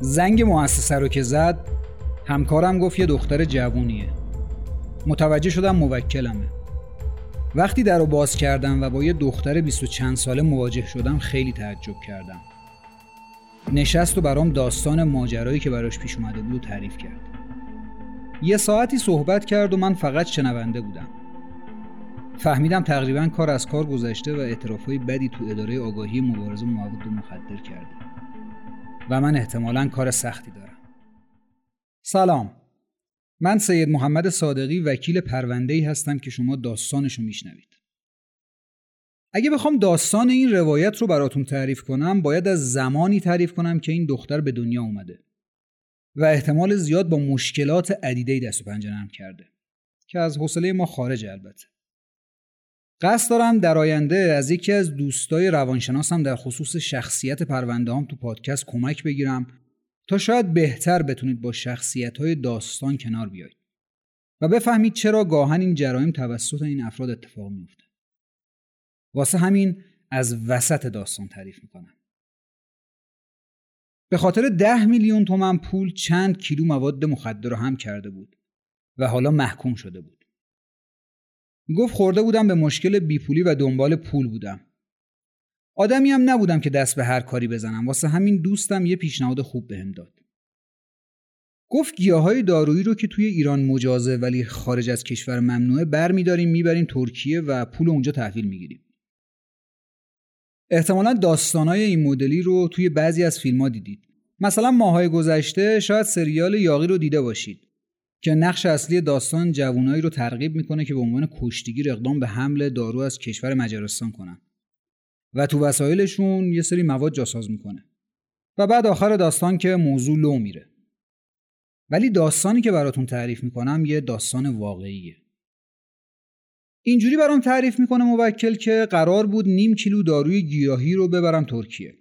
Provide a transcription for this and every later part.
زنگ مؤسسه رو که زد همکارم گفت یه دختر جوونیه. متوجه شدم موکلمه. وقتی در رو باز کردم و با یه دختر بیست و چند ساله مواجه شدم خیلی تعجب کردم. نشست و برام داستان ماجرایی که براش پیش اومده بود تعریف کرد. یه ساعتی صحبت کرد و من فقط شنونده بودم. فهمیدم تقریبا کار از کار گذشته و اعترافهای بدی تو اداره آگاهی مبارزه مواد مخدر کرده. و من احتمالا کار سختی دارم. سلام. من سید محمد صادقی وکیل پرونده ای هستم که شما داستانش رو میشنوید. اگه بخوام داستان این روایت رو براتون تعریف کنم باید از زمانی تعریف کنم که این دختر به دنیا اومده و احتمال زیاد با مشکلات عدیده دست و پنجه نرم کرده که از حوصله ما خارج البته. قصد دارم در آینده از یکی از دوستای روانشناسم در خصوص شخصیت پرونده هم تو پادکست کمک بگیرم تا شاید بهتر بتونید با شخصیت های داستان کنار بیایید و بفهمید چرا گاهن این جرایم توسط این افراد اتفاق میفته. واسه همین از وسط داستان تعریف می‌کنم. به خاطر ده میلیون تومن پول چند کیلو مواد مخدر رو هم کرده بود و حالا محکوم شده بود. گفت خورده بودم به مشکل بیپولی و دنبال پول بودم. آدمی هم نبودم که دست به هر کاری بزنم واسه همین دوستم یه پیشنهاد خوب بهم داد. گفت گیاهای دارویی رو که توی ایران مجازه ولی خارج از کشور ممنوعه برمیداریم می‌بریم ترکیه و پول اونجا تحویل می‌گیریم. احتمالا داستانای این مدلی رو توی بعضی از فیلم ها دیدید. مثلا ماهای گذشته شاید سریال یاقی رو دیده باشید. که نقش اصلی داستان جوانایی رو ترغیب می‌کنه که به عنوان کشتیگیر اقدام به حمل دارو از کشور مجارستان کنن. و تو وسایلشون یه سری مواد جاساز می‌کنه. و بعد آخر داستان که موضوع لو میره. ولی داستانی که براتون تعریف می‌کنم یه داستان واقعیه. اینجوری برام تعریف می‌کنه موکل که قرار بود نیم کیلو داروی گیاهی رو ببرم ترکیه.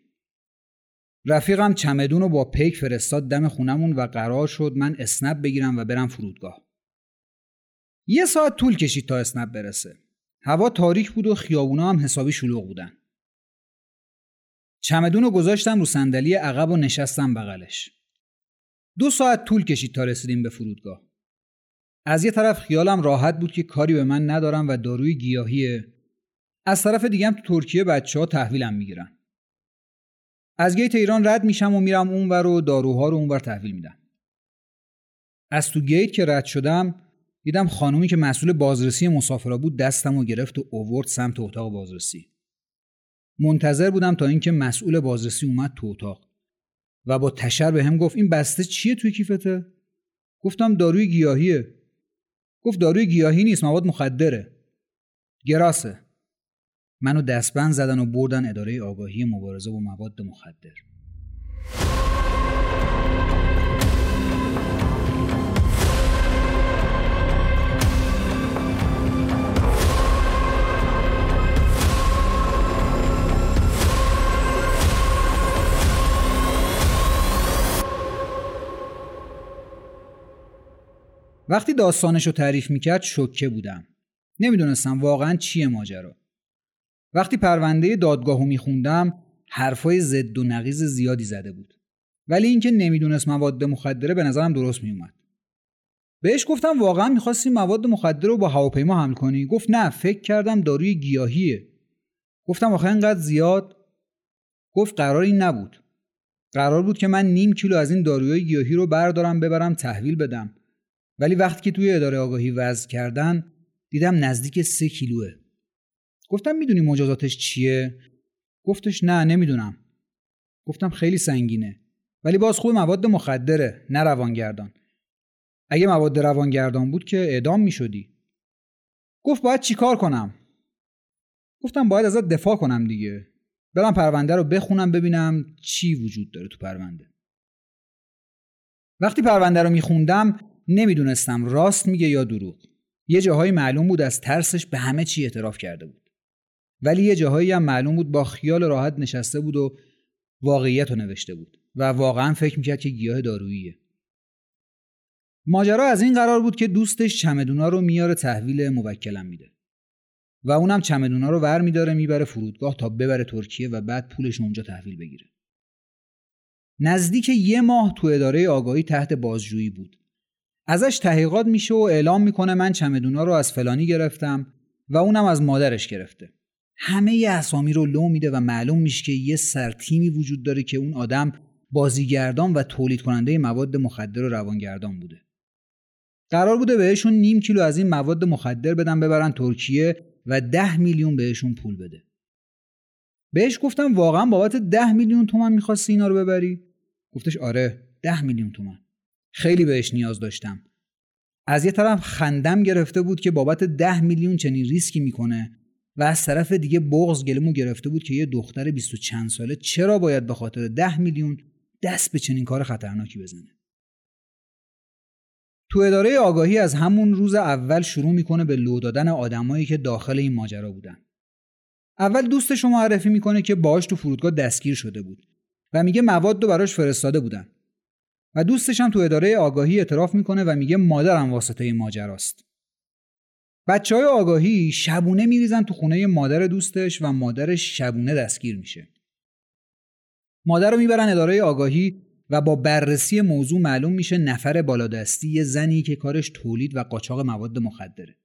رفیقم چمدون رو با پیک فرستاد دم خونمون و قرار شد من اسنپ بگیرم و برم فرودگاه. یه ساعت طول کشید تا اسنپ برسه. هوا تاریک بود و خیابونا هم حسابی شلوغ بودن. چمدون رو گذاشتم رو صندلی عقب و نشستم بغلش. دو ساعت طول کشید تا رسیدیم به فرودگاه. از یه طرف خیالم راحت بود که کاری به من ندارم و داروی گیاهیه. از طرف دیگم تو ترکیه بچه ها تحویلم می‌گیرن. از گیت ایران رد میشم و میرم اونور و داروها رو اونور تحویل میدم. از تو گیت که رد شدم دیدم خانومی که مسئول بازرسی مسافرا بود دستم و گرفت و اوورد سمت اتاق بازرسی. منتظر بودم تا اینکه مسئول بازرسی اومد تو اتاق. و با تشر به هم گفت این بسته چیه توی کیفته؟ گفتم داروی گیاهیه. گفت داروی گیاهی نیست مواد مخدره. گراسه. منو دستبند زدن و بردن اداره آگاهی مبارزه با مواد مخدر. وقتی داستانش رو تعریف می‌کرد شکه بودم. نمی‌دونستم واقعا چیه ماجرا. وقتی پرونده دادگاهو میخوندم حرفای زد و نقیز زیادی زده بود. ولی اینکه نمی‌دونست مواد مخدره به نظرم درست میومد بهش گفتم واقعا می‌خواستی مواد مخدر رو با هواپیما حمل کنی؟ گفت نه فکر کردم داروی گیاهیه. گفتم آخه اینقدر زیاد؟ گفت قرار این نبود. قرار بود که من نیم کیلو از این داروی گیاهی رو بردارم ببرم تحویل بدم. ولی وقتی که توی اداره آگاهی وضع کردن دیدم نزدیک سه کیلوه. گفتم می‌دونی مجازاتش چیه؟ گفتش نه نمی‌دونم. گفتم خیلی سنگینه. ولی باز خوب مواد مخدره نه روانگردان. اگه مواد روانگردان بود که اعدام می‌شدی. گفت باید چیکار کنم؟ گفتم باید ازت دفاع کنم دیگه. برم پرونده رو بخونم ببینم چی وجود داره تو پرونده. وقتی پرونده رو میخوندم نمی‌دونستم راست میگه یا دروغ. یه جاهایی معلوم بود از ترسش به همه چی اعتراف کرده بود. ولی یه جاهایی هم معلوم بود با خیال راحت نشسته بود و واقعیت رو نوشته بود و واقعا فکر می‌کرد که گیاه داروییه. ماجرا از این قرار بود که دوستش چمدونا رو میاره تحویل موکلم میده. و اونم چمدونا رو ور میداره می‌بره فرودگاه تا ببره ترکیه و بعد پولش اونجا تحویل بگیره. نزدیک یه ماه تو اداره آگاهی تحت بازجویی بود. ازش تحقیقات میشه و اعلام می‌کنه من چمدونا رو از فلانی گرفتم و اونم از مادرش گرفته. همه اسامی رو لو میده و معلوم میشه که یه سرتیمی وجود داره که اون آدم بازیگردان و تولید کننده مواد مخدر و روانگردان بوده. قرار بوده بهشون نیم کیلو از این مواد مخدر بدن ببرن ترکیه و ده میلیون بهشون پول بده. بهش گفتم واقعا بابت ده میلیون تومن می‌خواستی اینا رو ببری؟ گفتش آره ده میلیون تومن خیلی بهش نیاز داشتم. از یه طرف خندم گرفته بود که بابت ده میلیون چنین ریسکی می‌کنه و از طرف دیگه بغز گلمو گرفته بود که یه دختر بیست و چند ساله چرا باید به خاطر ده میلیون دست به چنین کار خطرناکی بزنه؟ تو اداره آگاهی از همون روز اول شروع می‌کنه به لو دادن آدمایی که داخل این ماجرا بودن. اول دوستش معرفی می‌کنه که باهاش تو فرودگاه دستگیر شده بود و میگه مواد رو براش فرستاده بودن. و دوستش هم تو اداره آگاهی اعتراف می‌کنه و میگه مادرم واسطه این ماجراست. بچه های آگاهی شبونه میریزن تو خونه مادر دوستش و مادرش شبونه دستگیر میشه مادر رو می‌برن اداره آگاهی و با بررسی موضوع معلوم میشه نفر بالادستی یه زنی که کارش تولید و قاچاق مواد مخدره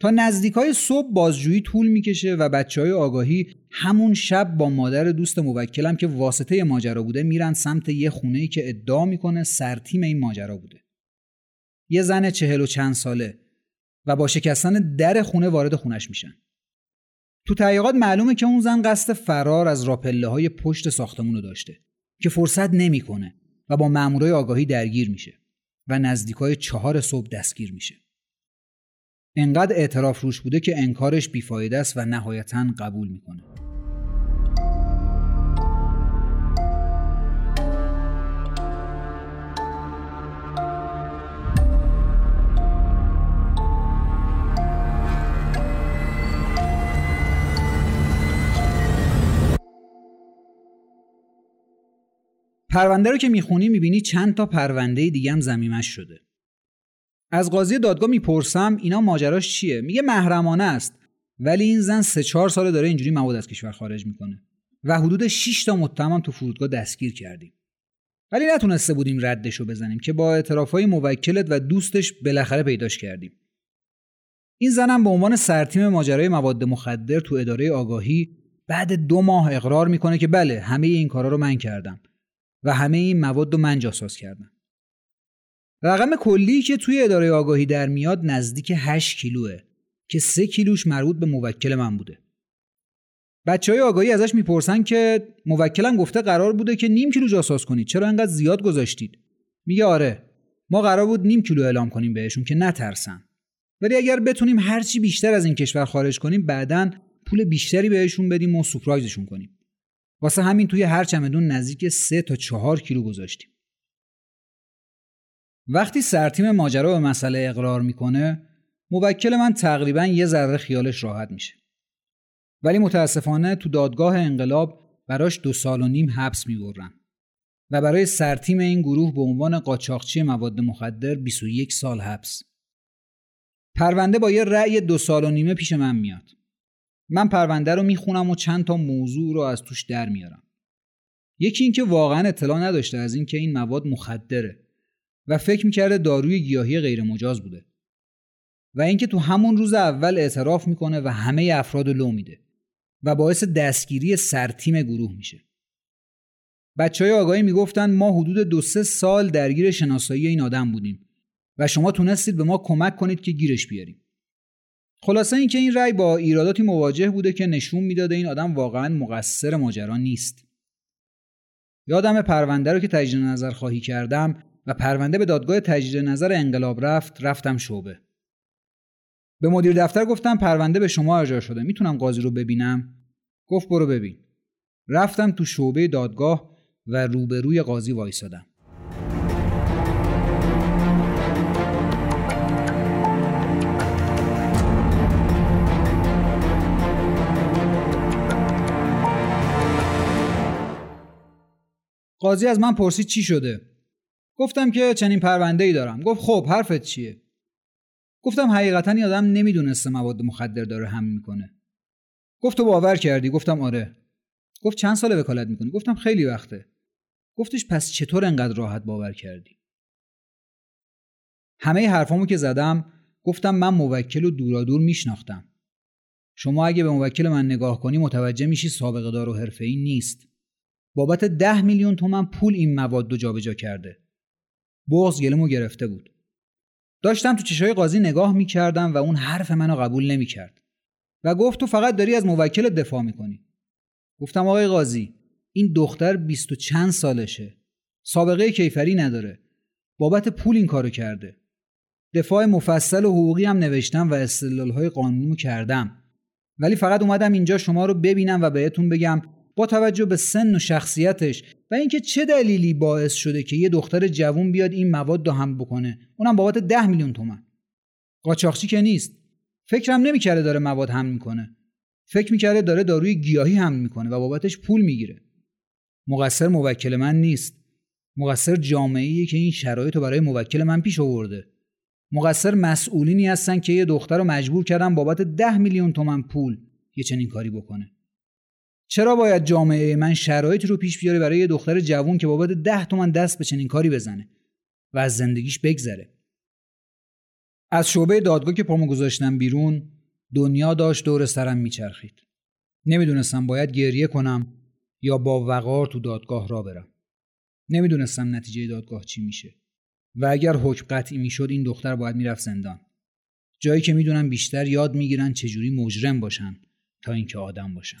تا نزدیکای صبح بازجویی طول می‌کشه و بچه های آگاهی همون شب با مادر دوست موکلم که واسطه ماجرا بوده میرن سمت یه خونه ای که ادعا می‌کنه سرتیم این ماجرا بوده. یه زن چهل و چند ساله و با شکستن در خونه وارد خونش میشن. تو تحقیقات معلومه که اون زن قصد فرار از راپله های پشت ساختمون رو داشته که فرصت نمی‌کنه و با مامورای آگاهی درگیر میشه و نزدیکای چهار صبح دستگیر میشه. انقدر اعتراف روش بوده که انکارش بیفایده است و نهایتا قبول می‌کنه پرونده رو که می‌خونی می‌بینی چند تا پرونده دیگه هم زمیمش شده. از قاضی دادگاه می‌پرسم اینا ماجراش چیه؟ میگه محرمانه است ولی این زن سه چهار ساله داره اینجوری مواد از کشور خارج می‌کنه و حدود 6 تا متهم تو فرودگاه دستگیر کردیم. ولی نتونسته بودیم ردشو بزنیم که با اعترافهای موکلت و دوستش بالاخره پیداش کردیم. این زنم به عنوان سرتیم ماجرای مواد مخدر تو اداره آگاهی بعد دو ماه اقرار می‌کنه که بله همه این کارا رو من کردم. و همه این مواد رو من جاساز کردم رقم کلی که توی اداره آگاهی در میاد نزدیک 8 کیلوه که 3 کیلوش مربوط به موکل من بوده. بچه های آگاهی ازش می‌پرسن که موکلم گفته قرار بوده که نیم کیلو جاساز کنید چرا انقدر زیاد گذاشتید؟ میگه آره ما قرار بود نیم کیلو اعلام کنیم بهشون که نترسن. ولی اگر بتونیم هرچی بیشتر از این کشور خارج کنیم بعدا پول بیشتری بهشون بدیم و سورپرایزشون کنیم. واسه همین توی هر چمدون نزدیک 3 تا 4 کیلو گذاشتیم. وقتی سرتیم ماجرا به مسئله اقرار می‌کنه موکل من تقریبا یه ذره خیالش راحت میشه. ولی متاسفانه تو دادگاه انقلاب براش دو سال و نیم حبس می‌برن و برای سرتیم این گروه به عنوان قاچاقچی مواد مخدر 21 سال حبس. پرونده با یه رأی دو سال و نیمه پیش من میاد. من پرونده رو می‌خونم و چند تا موضوع رو از توش در میارم. یکی اینکه واقعا اطلاع نداشته از اینکه این مواد مخدره و فکر می‌کرده داروی گیاهی غیر مجاز بوده. و اینکه تو همون روز اول اعتراف می‌کنه و همه افراد لو میده و باعث دستگیری سرتیم گروه میشه. بچه های آگاهی می‌گفتن ما حدود دو سه سال درگیر شناسایی این آدم بودیم و شما تونستید به ما کمک کنید که گیرش بیاریم. خلاصه اینکه این رأی با ایراداتی مواجه بوده که نشون می‌داده این آدم واقعا مقصر ماجرا نیست. یادم پرونده رو که تجدید نظر خواهی کردم و پرونده به دادگاه تجدید نظر انقلاب رفت رفتم شعبه. به مدیر دفتر گفتم پرونده به شما ارجاع شده می‌تونم قاضی رو ببینم؟ گفت برو ببین. رفتم تو شعبه دادگاه و روبروی قاضی وایسادم. قاضی از من پرسید چی شده؟ گفتم که چنین پرونده ای دارم. گفت خب حرفت چیه؟ گفتم حقیقتا این آدم نمی‌دونسته مواد مخدر داره هم می‌کنه. گفت تو باور کردی؟ گفتم آره. گفت چند ساله وکالت می‌کنی؟ گفتم خیلی وقته. گفتش پس چطور انقدر راحت باور کردی؟ همه حرفامو که زدم گفتم من موکل و دورادور میشناختم. شما اگه به موکل من نگاه کنی متوجه میشی سابقه دار و حرفه‌ای نیست. بابت ده میلیون تومن پول این مواد رو جابجا کرده. بغض گلمو گرفته بود. داشتم تو چشای قاضی نگاه می‌کردم و اون حرف منو قبول نمی‌کرد. و گفت تو فقط داری از موکل دفاع می‌کنی. گفتم آقای قاضی این دختر بیست و چند سالشه. سابقه کیفری نداره. بابت پول این کارو کرده. دفاع مفصل و حقوقی هم نوشتم و استدلال های قانونی کردم. ولی فقط اومدم اینجا شما رو ببینم و بهتون بگم با توجه به سن و شخصیتش و اینکه چه دلیلی باعث شده که یه دختر جوون بیاد این مواد رو هم بکنه. اونم بابت ده میلیون تومن. قاچاقچی که نیست. فکرم نمی‌کرده داره مواد هم می‌کنه. فکر می‌کرده داره داروی گیاهی هم می‌کنه و بابتش پول می‌گیره. مقصر موکل من نیست. مقصر جامعه که این شرایط رو برای موکل من پیش آورده. مقصر مسئولینی هستن که یه دختر رو مجبور کردن بابت ده میلیون تومن پول یه چنین کاری بکنه. چرا باید جامعه من شرایطی رو پیش بیاره برای یه دختر جوون که بابت ده تومن دست به چنین کاری بزنه و از زندگیش بگذره؟ از شعبه دادگاه که پامو گذاشتم بیرون دنیا داشت دور سرم میچرخید. نمی‌دونستم باید گریه کنم یا با وقار تو دادگاه را برم. نمی‌دونستم نتیجه دادگاه چی میشه. و اگر حکم قطعی می‌شد این دختر باید می‌رفت زندان. جایی که می‌دونم بیشتر یاد می‌گیرن چجوری مجرم باشن تا اینکه آدم باشن.